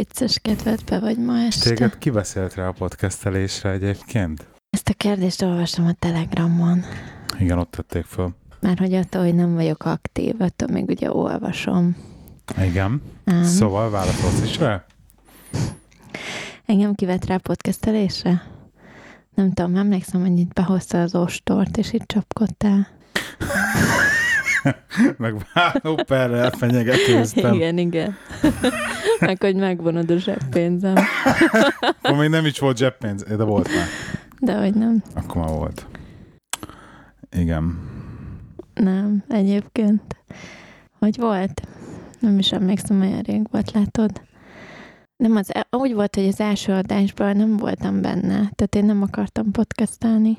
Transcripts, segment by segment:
Vicces kedvedbe vagy ma este. Téged kibeszélt rá a podcastelésre egyébként? Ezt a kérdést olvastam a Telegramon. Igen, ott tették föl. Mert hogy attól, hogy nem vagyok aktív, attól még ugye olvasom. Igen. Ám. Szóval válaszolsz is rá? Engem kivett rá podcastelésre? Nem tudom, emlékszem, hogy itt behozta az ostort, és itt csapkodtál. Meg vállóperrel fenyegetőztem. Igen, igen. Meg, hogy megvonod a zseppénzem. Akkor még nem is volt zseppénz, de volt már. De hogy nem. Akkor már volt. Igen. Nem, egyébként. Hogy volt? Nem is emlékszem, olyan rég volt, látod? Nem az, úgy volt, hogy az első adásban nem voltam benne, tehát én nem akartam podcastelni.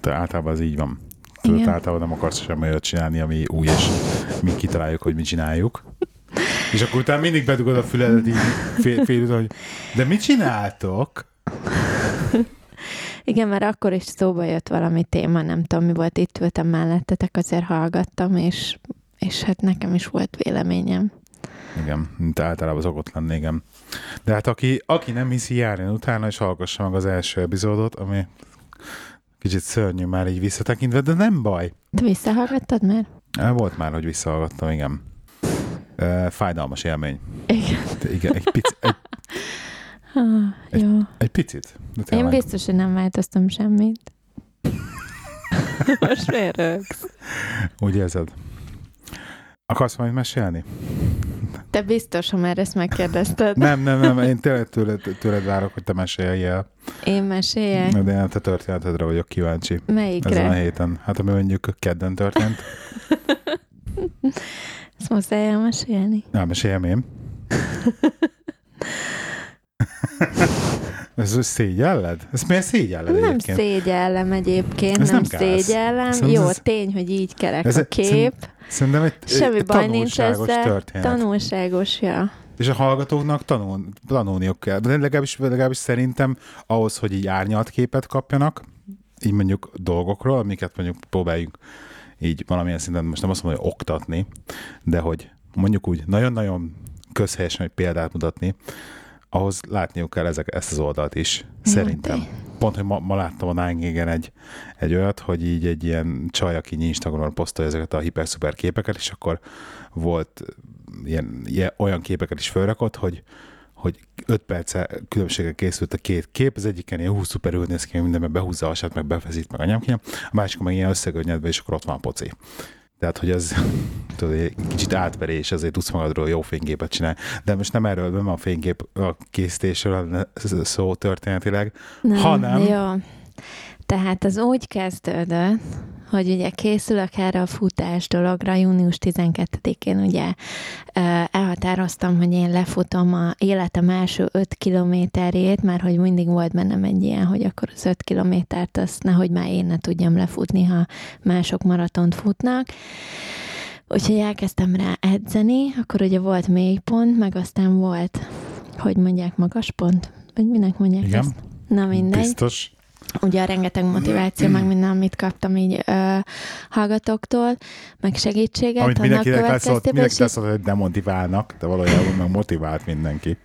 De általában ez így van. Tudod, Igen. általában nem akarsz semmi olyat csinálni, ami új, és mi kitaláljuk, hogy mit csináljuk. És akkor utána mindig bedugod a füledet így fél, fél után, hogy de mit csináltok? Igen, mert akkor is szóba jött valami téma, nem tudom, mi volt, itt ültem mellettetek, azért hallgattam, és, és hát nekem is volt véleményem. Igen, mint általában szokott lenni, igen. De hát aki, aki nem hiszi, járjon utána, és hallgassa meg az első epizódot, ami kicsit szörnyű már így visszatekintve, de nem baj. Te visszahallgattad már? Volt már, hogy visszahallgattam, igen. Fájdalmas élmény. Igen. De igen, egy, pici, egy, Ah, jó. egy picit. De Én biztos, hogy nem változtam semmit. Most miért rögsz? Úgy érzed? Akarsz majd mesélni? Te biztos, ha már ezt megkérdezted. Nem, nem, nem, én tényleg tőled, tőled várok, hogy te mesélj el. Én meséljek. De én a te történetedre vagyok kíváncsi. Ezen a Melyikre? héten. Hát ami mondjuk kedden történt. Ezt muszáj elmesélni. Nem, meséljem én. Ez szégyelled? Ez miért szégyelled Nem egyébként? szégyellem egyébként, Ez nem, nem szégyellem. Szerintem Jó, ez- tény, hogy így kerek Ez- a kép. Szerintem egy, Semmi egy baj nincs ezzel. történet. Tanulságos, ja. És a hallgatóknak tanul, tanulniuk kell. De legalábbis, legalábbis szerintem ahhoz, hogy így árnyalt képet kapjanak, így mondjuk dolgokról, amiket mondjuk próbáljunk így valamilyen szinten, most nem azt mondom, hogy oktatni, de hogy mondjuk úgy nagyon-nagyon közhelyesen egy példát mutatni, ahhoz látniuk kell ezek, ezt az oldalt is, szerintem. tény. Pont, hogy ma, ma láttam a Nine egy, egy olyat, hogy így egy ilyen csaj, aki Instagramon posztolja ezeket a hiper-szuper képeket, és akkor volt ilyen, ilyen, olyan képeket is felrakott, hogy hogy 5 perce különbséggel készült a két kép, az egyiken ilyen hú, szuperül néz ki, mindenben behúzza a hasát, meg befeszít, meg a nyomkényem, a másikon meg ilyen összegönnyedve, és akkor ott van a poci. Tehát, hogy ez tudod, egy kicsit átverés, azért tudsz magadról jó fényképet csinálni. De most nem erről, nem a fénykép a készítésről szó történetileg, Nem, Hanem- Jó. Tehát az úgy kezdődött, hogy ugye készülök erre a futás dologra, június 12-én ugye elhatároztam, hogy én lefutom a életem első 5 kilométerét, mert hogy mindig volt bennem egy ilyen, hogy akkor az 5 kilométert azt nehogy már én ne tudjam lefutni, ha mások maratont futnak. Úgyhogy elkezdtem rá edzeni, akkor ugye volt mélypont, meg aztán volt, hogy mondják, magaspont? Vagy minek mondják Igen. ezt? Na mindegy biztos. Ugye a rengeteg motiváció, meg minden, amit kaptam így ö, hallgatóktól, meg segítséget. Amit mindenkinek lesz, mindenki lesz, hogy demotiválnak, de valójában meg motivált mindenki.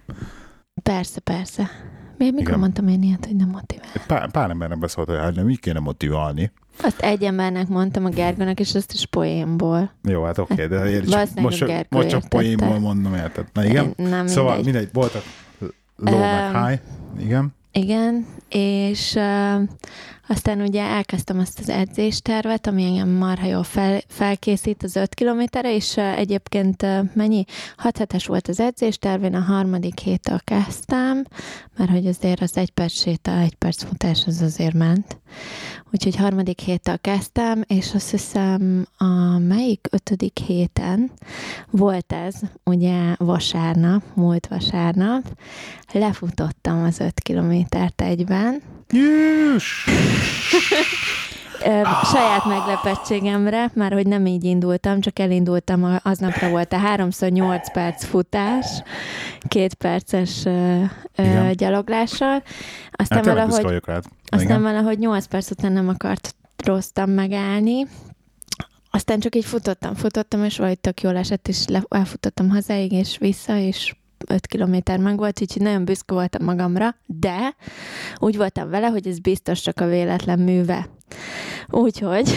Persze, persze. Miért, mikor Igen. mondtam én ilyet, hogy nem motivál? Pár, pár embernek beszólt, hogy hát nem így kéne motiválni. Azt egy embernek mondtam a Gergőnek, és azt is poénból. Jó, hát oké, okay, de én csak, most, csak- most csak poénból mondom, érted? Na igen? Nem mindegy. Szóval mindegy, voltak low meg Öm, high, igen. Igen, és uh, aztán ugye elkezdtem azt az edzéstervet, ami engem marha jól fel, felkészít az 5 kilométerre, és uh, egyébként uh, mennyi? 6 hetes volt az edzésterv, én a harmadik héttől kezdtem, mert hogy azért az egy perc séta, egy perc futás az azért ment. Úgyhogy harmadik héttől kezdtem, és azt hiszem a melyik ötödik héten volt ez, ugye vasárnap, múlt vasárnap, lefutottam az 5 kilométert egyben. Ö, saját meglepettségemre, már hogy nem így indultam, csak elindultam, aznapra volt a 3x8 perc futás, két perces ö, ö, gyaloglással. Aztán Hát valahogy rád. Aztán Igen. valahogy 8 perc után nem akart rossztam megállni. aztán csak így futottam, futottam, és valahogy tök jól esett, és le, elfutottam hazáig, és vissza, és 5 kilométer meg volt, úgyhogy nagyon büszke voltam magamra, de úgy voltam vele, hogy ez biztos csak a véletlen műve. Úgyhogy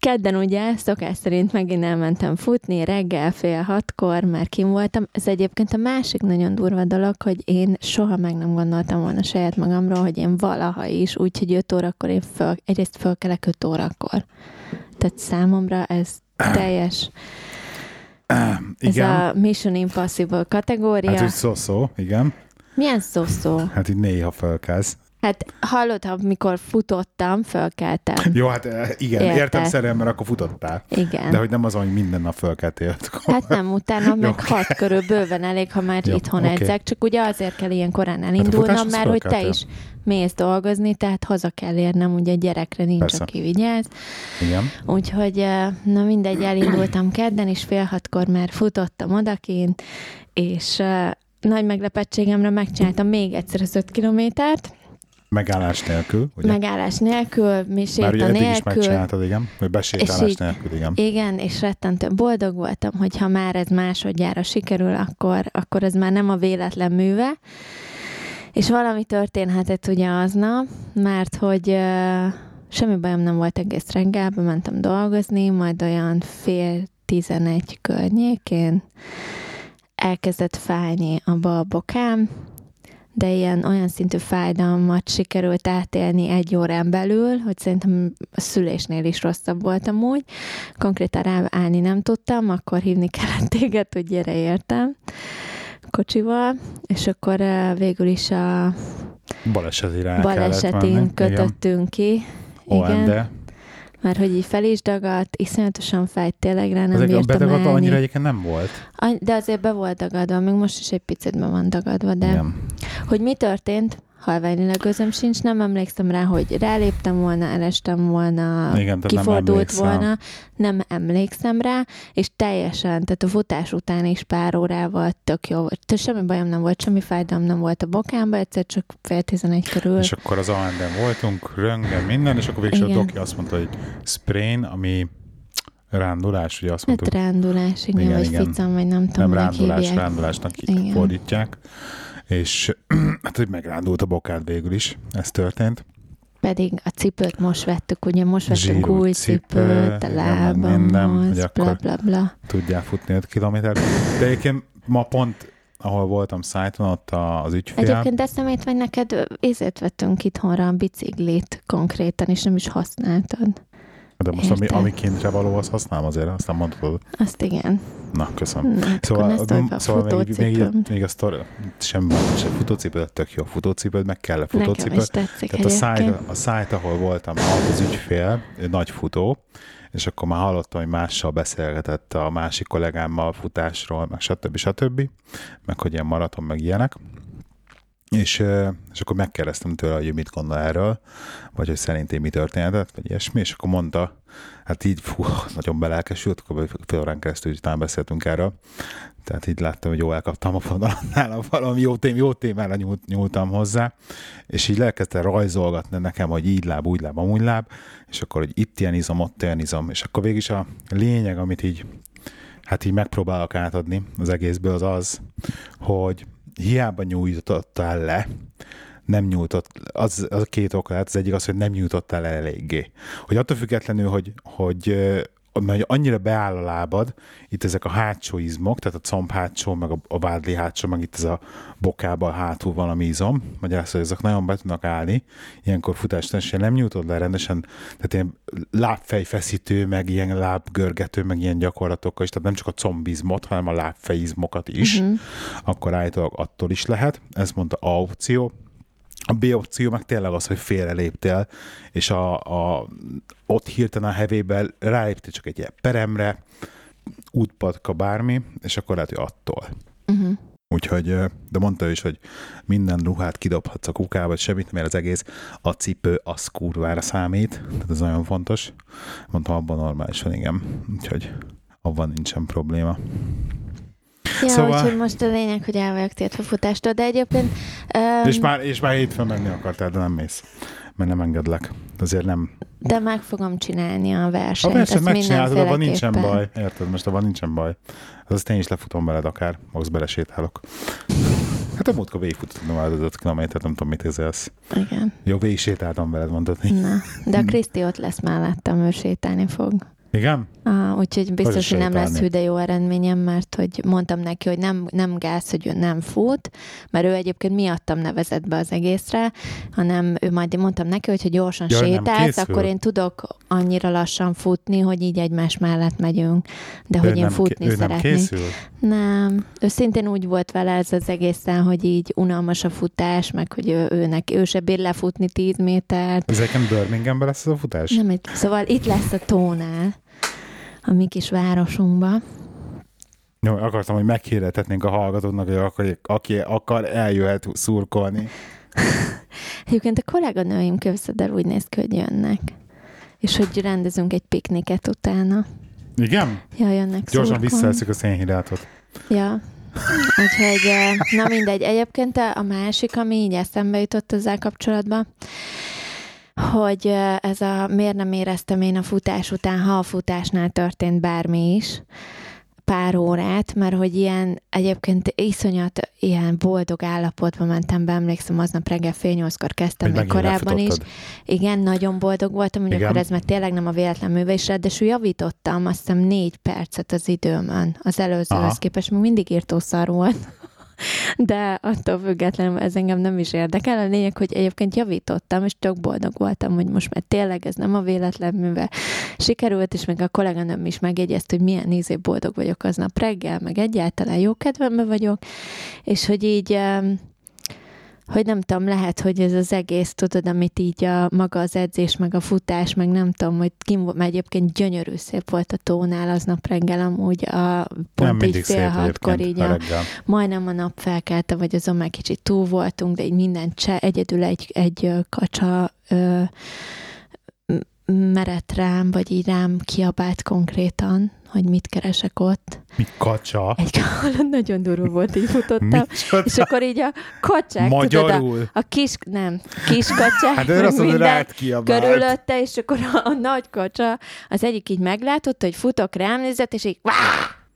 Kedden ugye szokás szerint megint elmentem futni, reggel fél hatkor már kim voltam. Ez egyébként a másik nagyon durva dolog, hogy én soha meg nem gondoltam volna saját magamról, hogy én valaha is, úgyhogy 5 órakor én föl, egyrészt fölkelek 5 órakor. Tehát számomra ez teljes... igen. Ez a Mission Impossible kategória. Hát, hogy szó-szó, igen. Milyen szó-szó? Hát így néha felkelsz. Hát hallod, amikor futottam, fölkeltem. Jó, hát eh, igen, Érted. értem szerint, mert akkor futottál. Igen. De hogy nem az, hogy minden nap fölkeltél. Hát nem, utána meg hat körül bőven elég, ha már Jó, itthon oké. edzek, csak ugye azért kell ilyen korán futáshoz elindulnom, mert hogy te is mész dolgozni, tehát haza kell érnem, ugye gyerekre nincs, Persze. aki vigyáz. Igen. Úgyhogy, eh, na mindegy, elindultam kedden, és fél hatkor már futottam odakint, és eh, nagy meglepetségemre megcsináltam még egyszer az öt kilométert, Megállás nélkül, ugye? megállás nélkül, mi séta ugye eddig is nélkül. megcsináltad, igen? Vagy besétálás így- nélkül, igen. Igen, és rettentően boldog voltam, hogy ha már ez másodjára sikerül, akkor, akkor ez már nem a véletlen műve. És valami történhetett ugye aznap, mert hogy uh, semmi bajom nem volt egész reggel, mentem dolgozni, majd olyan fél tizenegy környékén elkezdett fájni a bal bokám, de ilyen olyan szintű fájdalmat sikerült átélni egy órán belül, hogy szerintem a szülésnél is rosszabb voltam úgy. Konkrétan ráállni nem tudtam, akkor hívni kellett téged, hogy gyere értem kocsival, és akkor végül is a kellett balesetén kötöttünk ki. Igen. Igen, OMD. Mert hogy így fel is dagadt, iszonyatosan fájt, tényleg rá nem Ezek a bírtam állni. annyira egyébként nem volt. De azért be volt dagadva, még most is egy picit be van dagadva, de Igen. hogy mi történt, halványilag közöm sincs, nem emlékszem rá, hogy ráléptem volna, elestem volna, Igen, nem kifordult emlékszel. volna, nem emlékszem rá, és teljesen, tehát a futás után is pár órával tök jó volt. Tehát semmi bajom nem volt, semmi fájdalom nem volt a bokámba, egyszer csak fél tizenegy körül. És akkor az AND-en voltunk, röngen, minden, és akkor végül a doki azt mondta, hogy sprain, ami rándulás, ugye azt Hát mondtuk, rándulás, igen, Igen, vagy igen. ficam, vagy nem tudom, nem rándulás, hívják. rándulásnak Igen. fordítják. És hát, hogy megrándult a bokád végül is, ez történt. Pedig a cipőt most vettük, ugye most vettünk Zsírú új cipő, cipőt, a lábamhoz, bla bla bla. Tudják futni 5 kilométert. De egyébként ma pont, ahol voltam szájton, ott az ügyfél, Egyébként de szemét vagy neked ezért vettünk itthonra a biciklit konkrétan, és nem is használtad. De most ami, Érted. ami kintre való, azt használom azért, aztán mondhatod. Azt igen. Na, köszönöm. Na, hát Szóval, m- szóval a még, még, még a sztori, semmi baj, se futócipőd, tök jó futócipőd, meg kell a Nekem futócipő. is tetszik Tehát a szájt, a szájt, ahol voltam, ott az ügyfél, nagy futó, és akkor már hallottam, hogy mással beszélgetett a másik kollégámmal futásról, meg stb. stb. Meg hogy ilyen maraton, meg ilyenek. És, és akkor megkérdeztem tőle, hogy mit gondol erről, vagy hogy szerintem mi történhetett, vagy ilyesmi, és akkor mondta, hát így fú, nagyon belelkesült, akkor fél órán keresztül utána beszéltünk erről, tehát így láttam, hogy jó elkaptam a fonalat nálam, valami jó, tém, jó témára nyúlt, nyúltam hozzá, és így elkezdte rajzolgatni nekem, hogy így láb, úgy láb, amúgy láb, és akkor, hogy itt ilyen izom, ott ilyen izom, és akkor végig is a lényeg, amit így, hát így megpróbálok átadni az egészből, az az, hogy hiába nyújtottál le, nem nyújtott, az, az két ok lehet, az egyik az, hogy nem nyújtottál el eléggé. Hogy attól függetlenül, hogy, hogy mert annyira beáll a lábad, itt ezek a hátsó izmok, tehát a comb hátsó, meg a, a vádli hátsó, meg itt ez a bokába hátul valami izom, magyarázat, hogy ezek nagyon be tudnak állni, ilyenkor futás, és nem nyújtod le rendesen, tehát ilyen lábfejfeszítő, meg ilyen lábgörgető, meg ilyen gyakorlatokkal is, tehát nem csak a combizmot, hanem a lábfejizmokat is, Mhm. akkor állítólag attól is lehet. Ez mondta A opció. A B opció meg tényleg az, hogy félre léptél, és a, a, ott hirtelen a hevével ráléptél csak egy ilyen peremre, útpatka, bármi, és akkor lehet, hogy attól. Uh-huh. Úgyhogy, de mondta ő is, hogy minden ruhát kidobhatsz a kukába, vagy semmit, mert az egész a cipő az kurvára számít, tehát ez nagyon fontos. Mondtam, abban normális van, igen. Úgyhogy abban nincsen probléma. Ja, Szóval- úgyhogy most a lényeg, hogy el vagyok tiltva futástól, de egyébként... Um, És már, és már hétfőn menni akartál, de nem mész. Mert nem engedlek. Azért nem. De meg fogom csinálni a A versenyt. versenyt azt megcsináltad, abban nincsen baj. Érted? Most abban nincsen baj. Az azt én is lefutom veled akár. Max belesétálok. Hát a múltkor végigfutottam veled az 5 kilométert, nem tudom, mit érzélsz. Igen. Jó, végig sétáltam veled, mondtad. Na, de a Kriszti ott lesz mellettem, ő sétálni fog. Igen? Ah, úgyhogy biztos, hogy nem lesz sétálni? hű, de jó eredményem, mert hogy mondtam neki, hogy nem, nem gáz, hogy ő nem fut, mert ő egyébként miattam nevezett be az egészre, hanem ő majd én mondtam neki, hogy ha gyorsan Ja, nem sétálsz, akkor én tudok annyira lassan futni, hogy így egymás mellett megyünk, de hogy ő én nem, futni nem szeretnék. készül? Nem, ő szintén úgy volt vele ez az egészen, hogy így unalmas a futás, meg hogy ő, őnek, ő se bír lefutni 10 métert. Ezeken Birminghamben lesz az a futás? Nem, itt, szóval itt lesz a tónál, a mi kis városunkba. Jó, akartam, hogy meghirdethetnénk a hallgatóknak, hogy aki, aki akar, eljöhet szurkolni. Egyébként a kolléganőim képzeld úgy néz ki, hogy jönnek. És hogy rendezünk egy pikniket utána. Igen? Ja, jönnek Gyorsan visszaeszik a szénhidrátot. Ja. Úgyhogy, na mindegy. Egyébként a másik, ami így eszembe jutott ezzel kapcsolatban, hogy ez a miért nem éreztem én a futás után, ha a futásnál történt bármi is, pár órát, mert hogy ilyen egyébként iszonyat ilyen boldog állapotban mentem be, emlékszem, aznap reggel fél nyolckor kezdtem, még korábban is. Igen, nagyon boldog voltam, hogy Igen. akkor ez már tényleg nem a véletlen műve, és ráadásul javítottam azt hiszem négy percet az időmön, az előzőhöz képest, még mindig írtószar volt. De attól függetlenül ez engem nem is érdekel. A lényeg, hogy egyébként javítottam, és tök boldog voltam, hogy most már tényleg ez nem a véletlen műve. Sikerült, és még a kolléganőm is megjegyezte, hogy milyen ízé boldog vagyok aznap reggel, meg egyáltalán jó kedvemben vagyok, és hogy így hogy nem tudom, lehet, hogy ez az egész, tudod, amit így a maga az edzés, meg a futás, meg nem tudom, hogy kim volt, mert egyébként gyönyörű szép volt a tónál aznap reggel, amúgy a pont nem így fél hatkor így a a, majdnem a nap felkelte, vagy azon már kicsit túl voltunk, de így minden cse, egyedül egy, egy kacsa ö, merett rám, vagy így rám kiabált konkrétan, hogy mit keresek ott. Mi kacsa? Egy nagyon durva volt, így futottam. És akkor így a kacsák, tudod, a, Magyarul? a kis, nem, kis kacsák, Hát meg azt minden körülötte, és akkor a, a nagy kacsa, az egyik így meglátott, hogy futok rám nézett, és így Vá!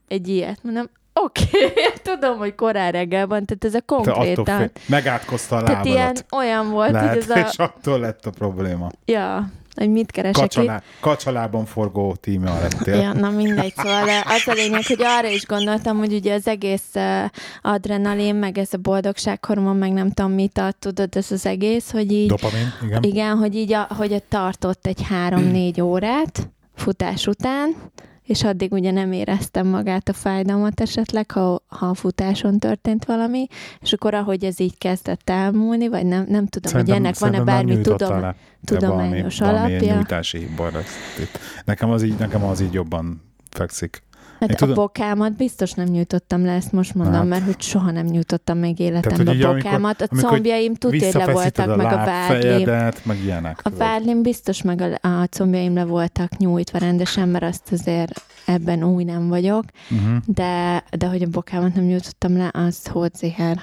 egy ilyet. Mondom, oké, okay, tudom, hogy korán reggel van, tehát ez a Te konkrétan. fél, megátkozta a Tehát ilyen lábadat. olyan volt, Lehet, hogy ez a, és attól lett a probléma. ja, hogy mit keresek itt. Kacsalá, kacsalában forgó tímea lettél. Ja, na mindegy, szóval az a lényeg, hogy arra is gondoltam, hogy ugye az egész uh, adrenalin, meg ez a boldogsághormon, meg nem tudom mit ad, tudod, ez az egész, hogy így, Dopamin, igen. igen, hogy így, a, hogy tartott egy három-négy órát futás után, és addig ugye nem éreztem magát a fájdalmat esetleg, ha, ha a futáson történt valami, és akkor ahogy ez így kezdett elmúlni, vagy nem, nem tudom, Szerintem- hogy ennek van-e bármi tudom, le. tudományos valami, valami alapja. nyújtási hiba lesz itt. Nekem az így, nekem az így jobban fekszik. Hát Én a tudom- bokámat biztos nem nyújtottam le, ezt most mondom, Hát. mert hogy soha nem nyújtottam még Tehát, életemben így a amikor- bokámat. A amikor combjaim tudja, le voltak, a meg a vádlim. meg ilyenek. A vádlim biztos meg a, a combjaim le voltak nyújtva rendesen, mert azt azért ebben új nem vagyok, Uh-huh. de, de hogy a bokámat nem nyújtottam le, az hódziher.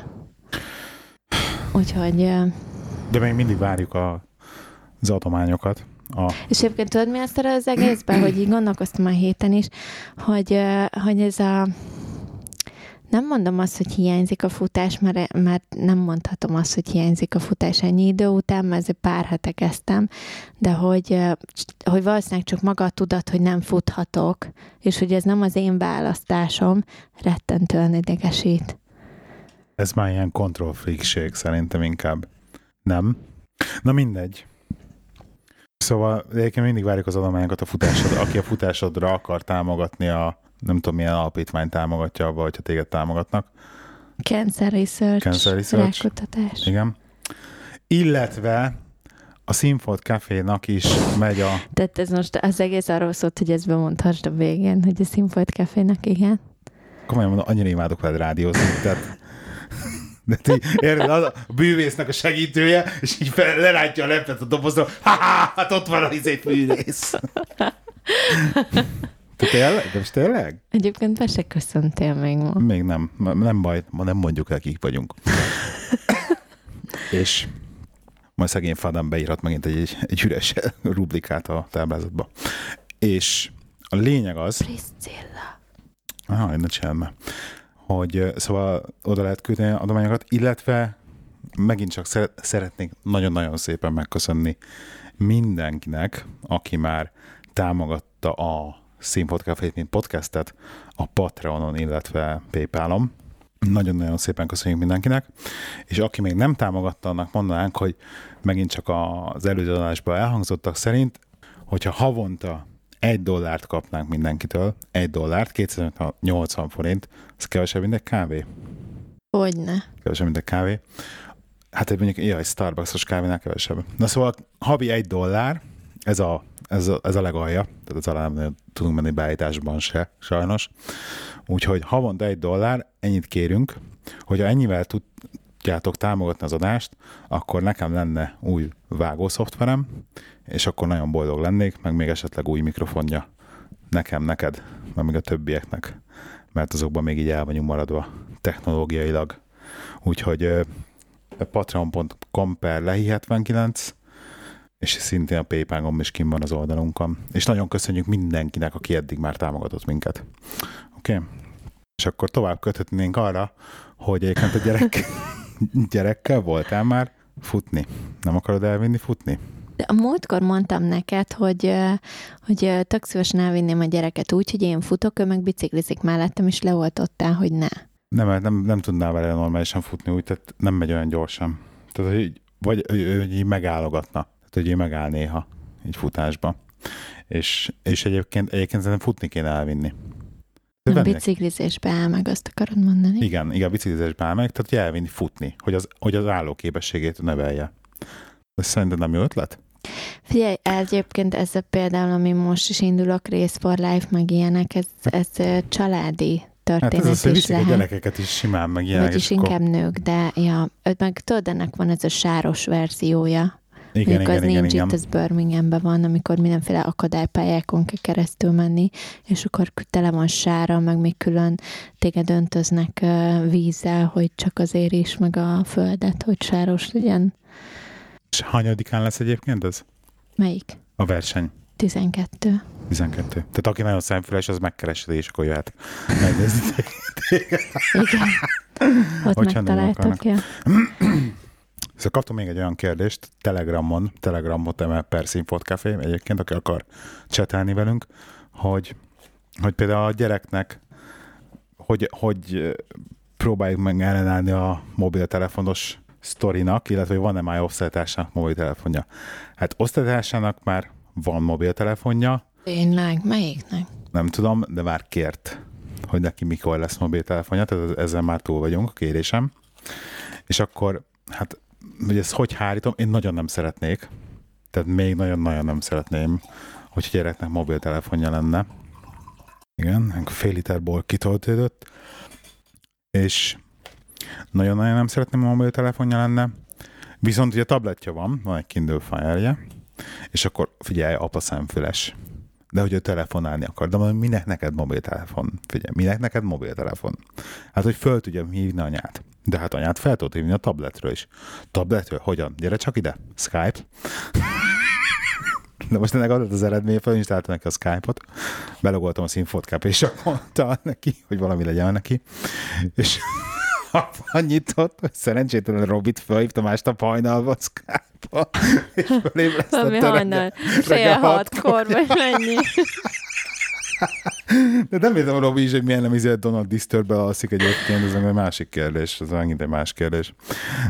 Úgyhogy, De még mindig várjuk a, az adományokat. A, és egyébként tudod, mi azt az egészben, hogy így gondolkoztam a héten is, hogy, hogy ez a nem mondom azt, hogy hiányzik a futás, mert, mert nem mondhatom azt, hogy hiányzik a futás ennyi idő után, mert ezért pár hete kezdtem, de hogy, hogy valószínűleg csak maga a tudat, hogy nem futhatok, és hogy ez nem az én választásom, rettentően idegesít. ez már ilyen control freakség szerintem inkább. Nem? Na mindegy. Szóval egyébként mindig várjuk az adományokat a futásod, aki a futásodra akar támogatni a nem tudom milyen alapítvány támogatja abba, hogyha téged támogatnak. Cancer Research, Cancer Research. rákutatás. Igen. Illetve a Sinfot Cafénak is megy a... Tehát ez most az egész arról szólt, hogy ezt bemondhassd a végén, hogy a Színfolt Cafének, igen. Komolyan mondom, annyira imádok veled rádiózni, tehát... De ti, érted, az a bűvésznek a segítője, és így fel, lerátja a lepet a dobozra, ha hát ott van a izét művész. Te tényleg? De most tényleg? Egyébként be se köszöntél még ma. Még nem. Nem baj, ma nem mondjuk el, kik vagyunk. És majd szegény Fadam beírhat megint egy, egy, egy üres rublikát a táblázatba. És a lényeg az... Priscilla. Ah, ne csinálj Hogy szóval oda lehet küldeni adományokat, illetve megint csak szeretnék nagyon-nagyon szépen megköszönni mindenkinek, aki már támogatta a Színpodcafét, mint podcastet a Patreonon, illetve Paypalon. Nagyon-nagyon szépen köszönjük mindenkinek, és aki még nem támogatta, annak mondanánk, hogy megint csak az előző adásban elhangzottak szerint, hogyha havonta egy dollárt kapnánk mindenkitől, egy dollárt, 280 forint, az kevesebb, mint egy kávé. Hogyne. Kevesebb, mint egy kávé. Hát egy mondjuk, jaj, Starbucks-os kávénál kevesebb. Na szóval havi egy dollár, ez a, ez a, ez a legalja, tehát az alá nem tudunk menni beállításban se, sajnos. Úgyhogy havonta egy dollár, ennyit kérünk, hogyha ennyivel tudjátok támogatni az adást, akkor nekem lenne új vágószoftverem, és akkor nagyon boldog lennék, meg még esetleg új mikrofonja nekem, neked, meg még a többieknek, mert azokban még így el vagyunk maradva technológiailag. Úgyhogy patreon.com per lehi79, és szintén a paypal is kim van az oldalunkon. És nagyon köszönjük mindenkinek, aki eddig már támogatott minket. Oké? Okay? És akkor tovább köthetnénk arra, hogy egyébként a gyerek, gyerekkel voltál már futni. Nem akarod elvinni futni? A múltkor mondtam neked, hogy, hogy tök szívesen elvinném a gyereket úgy, hogy én futok, ő meg biciklizik mellettem, és leoltottál, hogy ne. Nem, nem, nem tudnál vele normálisan futni úgy, tehát nem megy olyan gyorsan. Tehát, hogy, vagy hogy így megállogatna. Tehát, hogy így megáll néha, így futásba. És, és egyébként, egyébként szerintem futni kéne elvinni. De a biciklizésbe áll meg, azt akarod mondani? Igen, igen, a biciklizésbe áll meg, tehát hogy elvinni futni, hogy az, hogy az állóképességét növelje. Ez szerintem nem jó ötlet? Figyelj, egyébként ez a például, ami most is indulok, Race for Life, meg ilyenek, ez, ez családi történet hát ez az, is lehet. a gyerekeket is simán, meg ilyenek. Vagyis inkább akkor... nők, de ja, meg tudod, ennek van ez a sáros verziója. Igen, Mondjuk igen, az igen, nincs igen. itt, az Birminghamben van, amikor mindenféle akadálypályákon kell keresztül menni, és akkor tele van sára, meg még külön téged öntöznek vízzel, hogy csak azért is, meg a földet, hogy sáros legyen. És hányadikán lesz egyébként ez? Melyik? A verseny. 12. 12. Tehát aki nagyon szemfüles, az megkeresi, és akkor jöhet megnézni Igen. Ott Hogyha megtaláltak, ja. Szóval kaptam még egy olyan kérdést Telegramon, Telegramot emel per Café, egyébként, aki akar csetelni velünk, hogy, hogy például a gyereknek hogy, hogy próbáljuk meg ellenállni a mobiltelefonos sztorinak, illetve hogy van-e már osztálytársának mobiltelefonja. Hát osztálytársának már van mobiltelefonja. Tényleg? Melyiknek? Nem tudom, de már kért, hogy neki mikor lesz mobiltelefonja, tehát ezzel már túl vagyunk a kérésem. És akkor, hát, hogy ezt hogy hárítom, én nagyon nem szeretnék, tehát még nagyon-nagyon nem szeretném, hogy gyereknek mobiltelefonja lenne. Igen, fél liter bor kitöltődött, és nagyon-nagyon nem szeretném, a mobiltelefonja lenne. Viszont ugye tabletje van, van egy Kindle Fire-je, és akkor figyelj, apa szemfüles. De hogy ő telefonálni akar. De mondom, minek neked mobiltelefon? Figyelj, minek neked mobiltelefon? Hát, hogy föl tudjam hívni anyát. De hát anyát fel tudod hívni a tabletről is. Tabletről? Hogyan? Gyere csak ide. Skype. De most ennek adott az eredmény, felinstalálta neki a Skype-ot, belogoltam a színfotkáp, és akkor mondta neki, hogy valami legyen neki, és nyitott, hogy szerencsétlen Robit felhívta másnap hajnalba Skype-ba, és fölébresztette Ami hajnal, fél hatkor, vagy mennyi. De nem értem a Robi is, hogy milyen nem izé Donald disturb alszik egyébként, ez egy másik kérdés, ez megint egy más kérdés.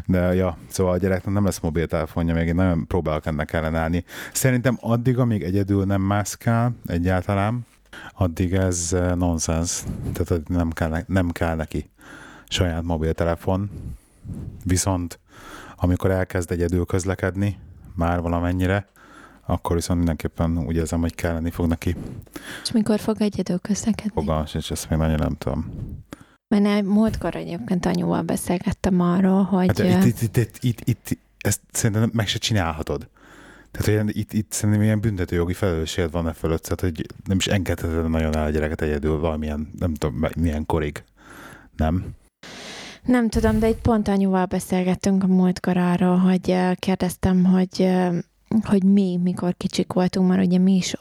De ja, szóval a gyereknek nem lesz mobiltelefonja, még én nagyon próbálok ennek ellenállni. Szerintem addig, amíg egyedül nem mászkál egyáltalán, addig ez eh, nonsens. Tehát nem kell, nem kell neki saját mobiltelefon, viszont amikor elkezd egyedül közlekedni, már valamennyire, akkor viszont mindenképpen úgy érzem, hogy kelleni fog neki. És mikor fog egyedül közlekedni? Fogalmas, és ezt még nagyon nem tudom. Mert egy múltkor egyébként anyuval beszélgettem arról, hogy... Hát, itt, itt, itt, itt, itt, itt, ezt szerintem meg se csinálhatod. Tehát olyan, itt, itt szerintem ilyen büntetőjogi felelősséged van e fölött, tehát hogy nem is engedheted nagyon el a gyereket egyedül valamilyen, nem tudom, milyen korig. Nem? Nem tudom, de itt pont anyuval beszélgettünk a múltkor arról, hogy kérdeztem, hogy, hogy mi, mikor kicsik voltunk, mert ugye mi is,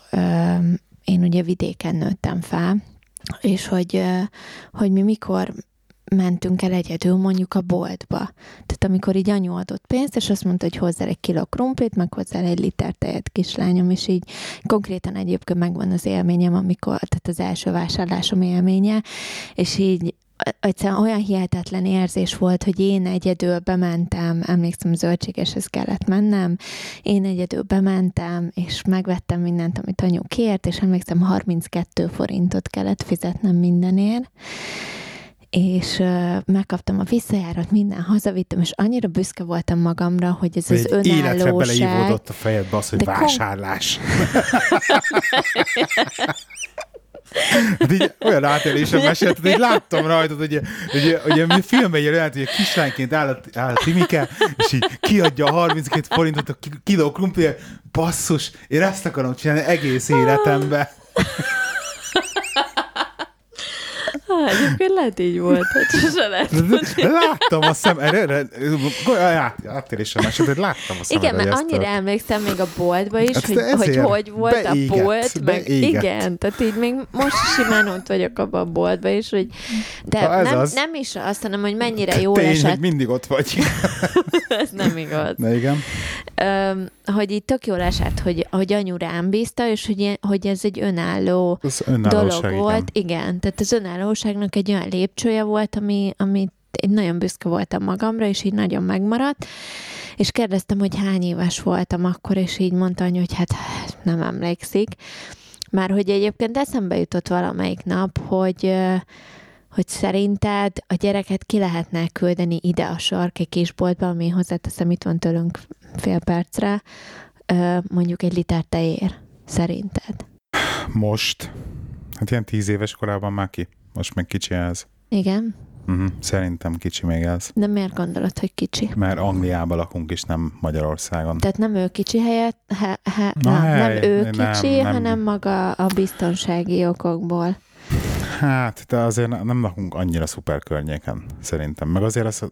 én ugye vidéken nőttem fel, és hogy, hogy mi mikor mentünk el egyedül mondjuk a boltba. Tehát amikor így anyu adott pénzt, és azt mondta, hogy hozzá egy kiló krumplit, meg hozzá egy liter tejet kislányom, és így konkrétan egyébként megvan az élményem, amikor, tehát az első vásárlásom élménye, és így egyszerűen olyan hihetetlen érzés volt, hogy én egyedül bementem, emlékszem, zöldségeshez kellett mennem, én egyedül bementem, és megvettem mindent, amit anyu kért, és emlékszem, 32 forintot kellett fizetnem mindenért, és uh, megkaptam a visszajárat, minden hazavittem, és annyira büszke voltam magamra, hogy ez az önállóság... Életre beleívódott a fejedbe az, hogy vásárlás. Kom- Hát így olyan átélésen mesélted, hogy láttam rajtad, hogy, hogy, hogy, hogy filmben jön hogy a kislányként áll a, áll a Timike, és így kiadja a 32 forintot a kiló krumpli, basszus, én ezt akarom csinálni egész életemben. Egyébként lehet így volt, hogy sose lehet Láttam a szem, erre, áttérésem eset, hogy láttam a szemedre. Igen, mert annyira emlékszem még a boltba is, hát hogy, hogy hogy volt a bolt, meg igen, tehát így még most simán ott vagyok abban a boltba is, hogy de nem, nem is azt, hanem, hogy mennyire jó esett. Tény, hogy mindig ott vagy. Ez nem igaz. Na igen. Um, hogy így tök jól esett, hogy, hogy anyu rám bízta, és hogy, hogy ez egy önálló dolog volt. Igen. igen, tehát az önállóságnak egy olyan lépcsője volt, ami, ami én nagyon büszke voltam magamra, és így nagyon megmaradt, és kérdeztem, hogy hány éves voltam akkor, és így mondta anyu, hogy hát nem emlékszik. Már hogy egyébként eszembe jutott valamelyik nap, hogy hogy szerinted a gyereket ki lehetne küldeni ide a sarki kisboltba, ami hozzáteszem, itt van tőlünk fél percre, mondjuk egy liter tejér, szerinted? Most? Hát ilyen tíz éves korában már ki. Most meg kicsi ez. Igen. Uh-huh. Szerintem kicsi még ez. De miért gondolod, hogy kicsi? Mert Angliában lakunk, és nem Magyarországon. Tehát nem ő kicsi helyett, he, he, Na, nem, hely, nem ő kicsi, nem, nem. hanem maga a biztonsági okokból. Hát, de azért nem lakunk annyira szuper környéken, szerintem. Meg azért azt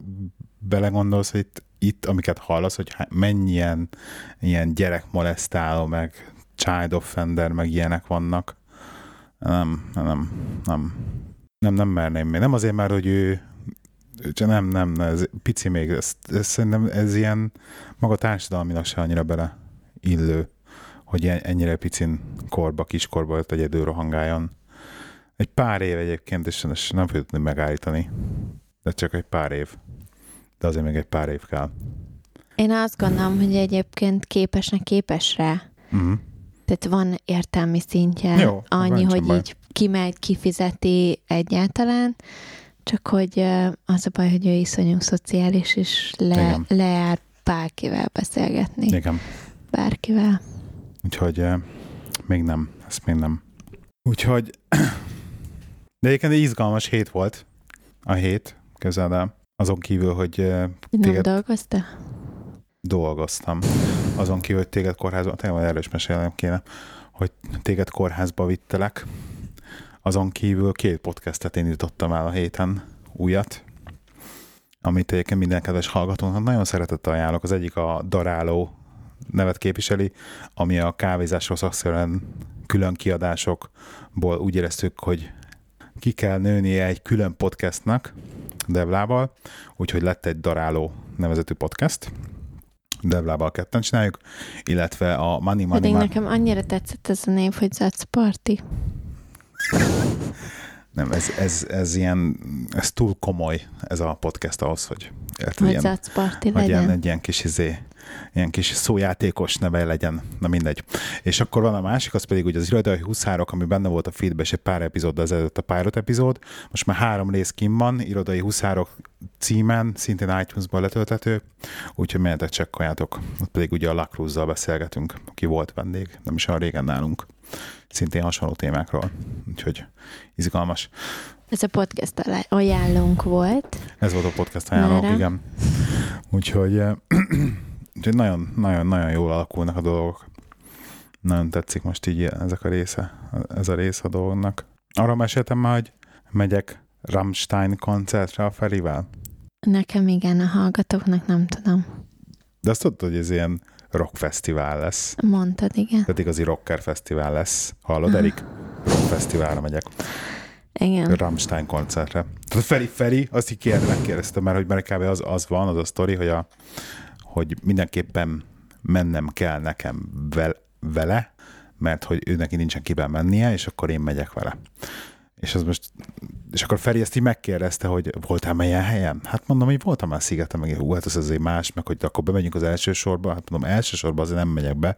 belegondolsz, hogy itt, itt amiket hallasz, hogy mennyien ilyen gyerekmolesztáló, meg child offender, meg ilyenek vannak. Nem, nem, nem. Nem, nem merném még. Nem azért már, hogy ő nem, nem, ez pici még, ez, ez, szerintem ez ilyen maga társadalmilag se annyira bele illő, hogy ennyire picin korba, kiskorba ott egyedül rohangáljon. Egy pár év egyébként, és nem fogjuk tudni megállítani. De csak egy pár év. De azért még egy pár év kell. Én azt gondolom, hogy egyébként képesnek képes rá. Uh-huh. Tehát van értelmi szintje. Jó, annyi, hogy baj. így kimegy, kifizeti egyáltalán, csak hogy az a baj, hogy ő iszonyú szociális, és le, lejár bárkivel beszélgetni. Igen. Bárkivel. Úgyhogy még nem, ezt még nem. Úgyhogy de egyébként egy izgalmas hét volt a hét, közel, azon kívül, hogy téged... Nem dolgoztál? Dolgoztam. Azon kívül, hogy téged kórházba, tényleg erről is mesélnem kéne, hogy téged kórházba vittelek. Azon kívül két podcastet indítottam el a héten, újat, amit egyébként minden kedves hallgatónak nagyon szeretett ajánlok. Az egyik a Daráló nevet képviseli, ami a kávézásról szakszerűen külön kiadásokból úgy éreztük, hogy ki kell nőnie egy külön podcastnak, Devlával, úgyhogy lett egy Daráló nevezetű podcast, Devlával ketten csináljuk, illetve a Money Money Pedig nekem annyira tetszett ez a név, hogy Zatz Party. Nem, ez, ez, ez ilyen, ez túl komoly ez a podcast ahhoz, hogy hogy ilyen, legyen. Ilyen, egy ilyen kis izé, ilyen kis szójátékos neve legyen, na mindegy. És akkor van a másik, az pedig ugye az irodai huszárok, ami benne volt a feedbe, és egy pár epizód az előtt a pilot epizód. Most már három rész kim van, irodai huszárok címen, szintén iTunes-ból letölthető, úgyhogy menjetek csekkoljátok. Ott pedig ugye a Lacruz-zal beszélgetünk, aki volt vendég, nem is olyan régen nálunk. Szintén hasonló témákról, úgyhogy izgalmas. Ez a podcast ajánlónk volt. Ez volt a podcast ajánlónk, igen. Úgyhogy Úgyhogy nagyon, nagyon, nagyon jól alakulnak a dolgok. Nagyon tetszik most így ezek a része, ez a rész a dolgnak. Arra meséltem már, hogy megyek Rammstein koncertre a Ferivel. Nekem igen, a hallgatóknak nem tudom. De azt tudod, hogy ez ilyen rockfesztivál lesz. Mondtad, igen. Tehát igazi rocker fesztivál lesz. Hallod, Erik? Rockfesztiválra megyek. Igen. Rammstein koncertre. Tehát Feri, Feri, azt így kérde, megkérdeztem már, hogy mert kb. az, az van, az a sztori, hogy, a, hogy mindenképpen mennem kell nekem vel, vele, mert hogy ő neki nincsen kiben mennie, és akkor én megyek vele. És az most, és akkor Feri ezt így megkérdezte, hogy voltál már ilyen helyen? Hát mondom, hogy voltam már szigeten, meg hú, hát az azért más, meg hogy akkor bemegyünk az első sorba, hát mondom, első sorba azért nem megyek be.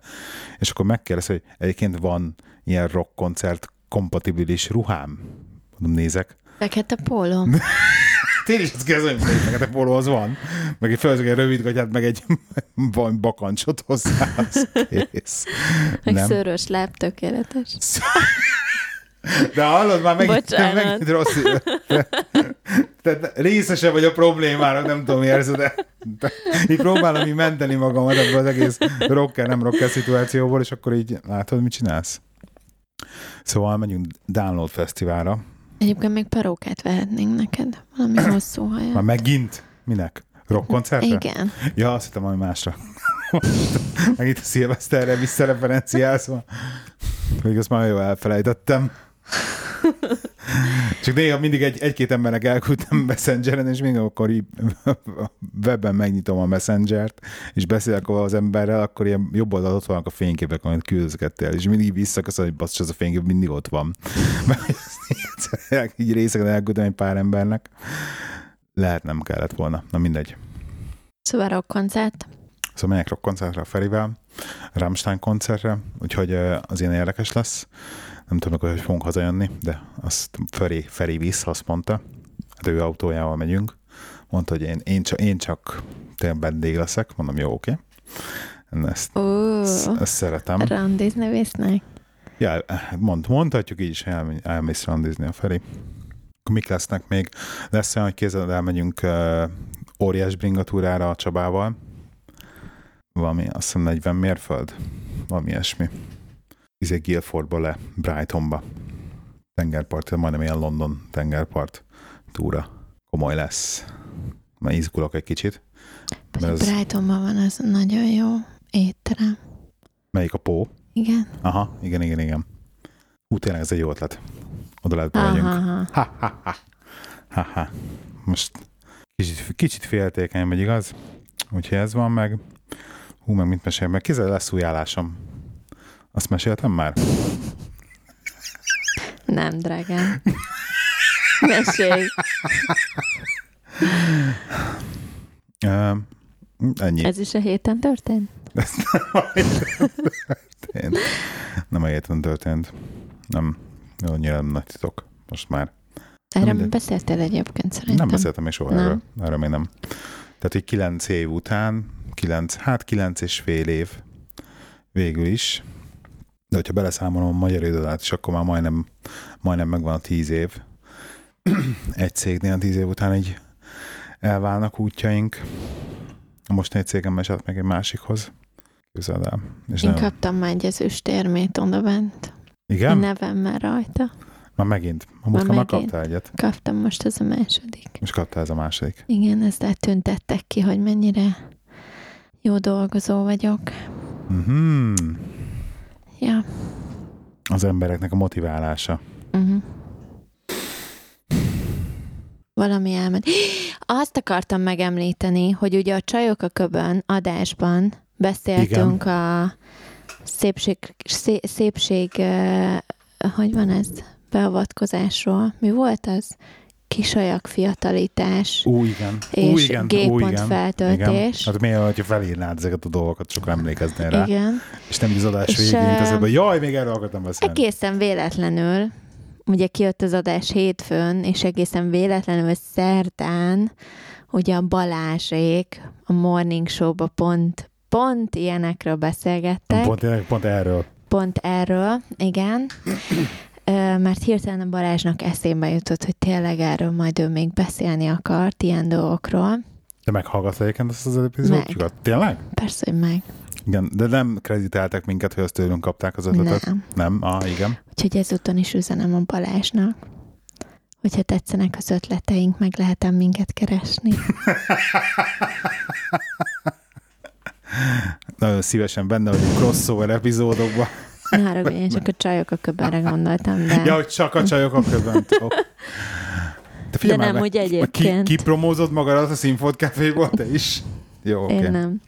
És akkor megkérdezte, hogy egyébként van ilyen rock koncert kompatibilis ruhám? Mondom, nézek. Fekete póló. Én is azt kérdezem, hogy fekete póló az van. Meg egy fölzök egy rövid gatyát, meg egy van bakancsot hozzá, az kész. Meg nem. szörös láb, tökéletes. De hallod, már megint, Bocsánat. megint rossz. Tehát részese vagy a problémára, nem tudom, érzed, de, de így próbálom így menteni magamat ebből az egész rocker, nem rocker szituációból, és akkor így látod, mit csinálsz? Szóval megyünk Download Fesztiválra. Egyébként még parókát vehetnénk neked. Valami hosszú hajat. Már megint? Minek? Rock koncertre? Igen. Ja, azt hittem, valami másra. Megint a szilveszterre visszareferenciálsz. Még azt már jól elfelejtettem. Csak néha mindig egy, egy-két embernek elküldtem Messengeren, és még akkor így webben megnyitom a Messengert, és beszélek az emberrel, akkor ilyen jobb oldal ott vannak a fényképek, amit küldözgettél, és mindig visszaköszön, hogy basszus, az a fénykép mindig ott van. Mert így részegen elküldtem egy pár embernek. Lehet nem kellett volna. Na mindegy. Szóval rock koncert. Szóval megyek rock koncertre a Ferivel, Rammstein koncertre, úgyhogy az ilyen érdekes lesz. Nem tudom, hogy fogunk hazajönni, de azt Feri, Feri visz, azt mondta. Hát ő autójával megyünk. Mondta, hogy én, én, csak, én csak tényleg vendég leszek. Mondom, jó, oké. Okay. Ezt, Ó, ezt, ezt szeretem. randizni visznek. Ja, mond, mondhatjuk így is, hogy elmegy, elmész randizni a Feri. Mik lesznek még? Lesz olyan, hogy kézzel elmegyünk uh, óriás bringatúrára a Csabával. Valami, azt hiszem 40 mérföld. Valami ilyesmi. Izé Guildfordba le, Brightonba. Tengerpart, majdnem ilyen London tengerpart túra. Komoly lesz. Már izgulok egy kicsit. Az... Brightonban van az nagyon jó étterem. Melyik a Pó? Igen. Aha, igen, igen, igen. Hú, tényleg ez egy jó ötlet. Oda lehet aha. Ha, ha, ha. ha, ha. Most kicsit, kicsit féltékeny vagy, igaz? Úgyhogy ez van meg. Hú, meg mit mesélj meg? Kézzel lesz új állásom. Azt meséltem már? Nem, drágám. Mesélj. Uh, ennyi. Ez is a héten történt? Ez nem a héten történt. Nem a héten történt. Nem. Jó, nyilván nagy titok. Most már. Erről mindegy. beszéltél egyébként szerintem. Nem beszéltem még soha Nem. erről. Erről még nem. Tehát, hogy kilenc év után, kilenc, hát kilenc és fél év végül is, de hogyha beleszámolom a magyar időt is, akkor már majdnem, majdnem megvan a tíz év. egy cégnél tíz év után így elválnak útjaink. A mostani cégem esett meg egy másikhoz. Képzeld el. És Én nagyon- kaptam már egy ezüstérmét oda bent. Igen? A nevemmel rajta. Már megint. A múltkor már kaptál egyet. Kaptam most ez a második. Most kaptál ez a második. Igen, ezzel tüntettek ki, hogy mennyire jó dolgozó vagyok. Mhm. Ja. Az embereknek a motiválása. Uh-huh. Valami elment. Azt akartam megemlíteni, hogy ugye a Csajok a Köbön adásban beszéltünk a szépség, szé, szépség hogy van ez? Beavatkozásról. Mi volt az? Kisajak fiatalítás. Ú, igen. És Ú, igen. G-pont feltöltés. Hát miért, hogyha felírnád ezeket a dolgokat, sokan emlékeznél rá. Igen. És nem az adás végén, az, hogy jaj, még erről akartam beszélni. Egészen véletlenül, ugye kijött az adás hétfőn, és egészen véletlenül szerdán, ugye a Balázsék a Morning Show-ba pont, pont ilyenekről beszélgettek. Pont, pont erről. Pont erről, igen. Mert hirtelen a Balázsnak eszébe jutott, hogy tényleg erről majd ő még beszélni akart, ilyen dolgokról. De meghallgatsz egyébként azt az epizódjukat? Tényleg? Persze, hogy meg. Igen, de nem kreditáltak minket, hogy azt tőlünk kapták az ötletet. Nem. Nem? Ah, igen. Úgyhogy ezúton is üzenem a Balázsnak. Hogyha tetszenek az ötleteink, meg lehetem minket keresni. Nagyon szívesen benne vagyunk crossover epizódokban. Ne haragudj, én csak a csajok a köbbenre gondoltam, de... Ja, hogy csak a csajok a köbben. De, de nem meg, úgy egyébként. Ki, ki promózott magadat a Színfolt Caféból, te is? Jó, oké. Én Okay. nem.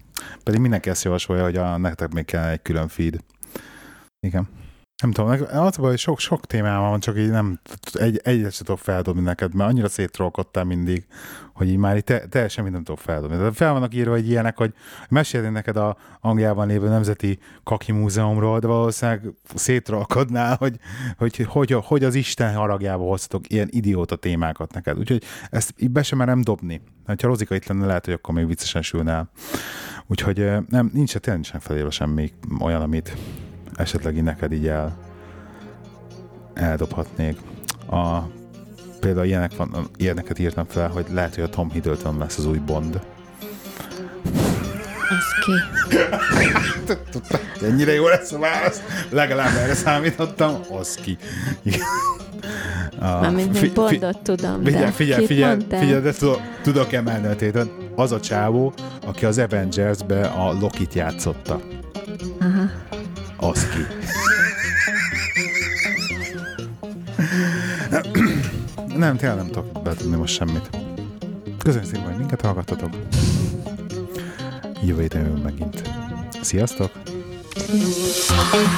Pedig mindenki ezt javasolja, hogy a, nektek még kell egy külön feed. Igen. Nem tudom, az hogy sok, sok témám van, csak így nem, egy, egyet sem tudok feldobni neked, mert annyira széttrollkodtál mindig, hogy így már így te, teljesen mindent tudok feldobni. De fel vannak írva, hogy ilyenek, hogy mesélni neked a Angliában lévő Nemzeti Kaki Múzeumról, de valószínűleg szétrollkodnál, hogy, hogy, hogy, hogy az Isten haragjába hoztatok ilyen idióta témákat neked. Úgyhogy ezt így be sem merem dobni. Ha Rozika itt lenne, lehet, hogy akkor még viccesen sülne el. Úgyhogy nem, nincs, tényleg nincsen felírva semmi olyan, amit esetleg így neked így el, eldobhatnék. A, például ilyenek van, ilyeneket írtam fel, hogy lehet, hogy a Tom Hiddleton lesz az új Bond. Az ki. Ennyire jó lesz a válasz. Legalább erre számítottam. Az ki. Mármint fi, Bondot tudom, figyelj, de figyelj, figyelj, figyelj, de tudok, tudok emelni a tétet. Az a csávó, aki az Avengers-be a Lokit játszotta. Aha. Az ki. nem, tényleg nem tudok betudni most semmit. Köszönjük szépen, hogy minket hallgattatok. Jövő héten megint. Sziasztok! Sziasztok!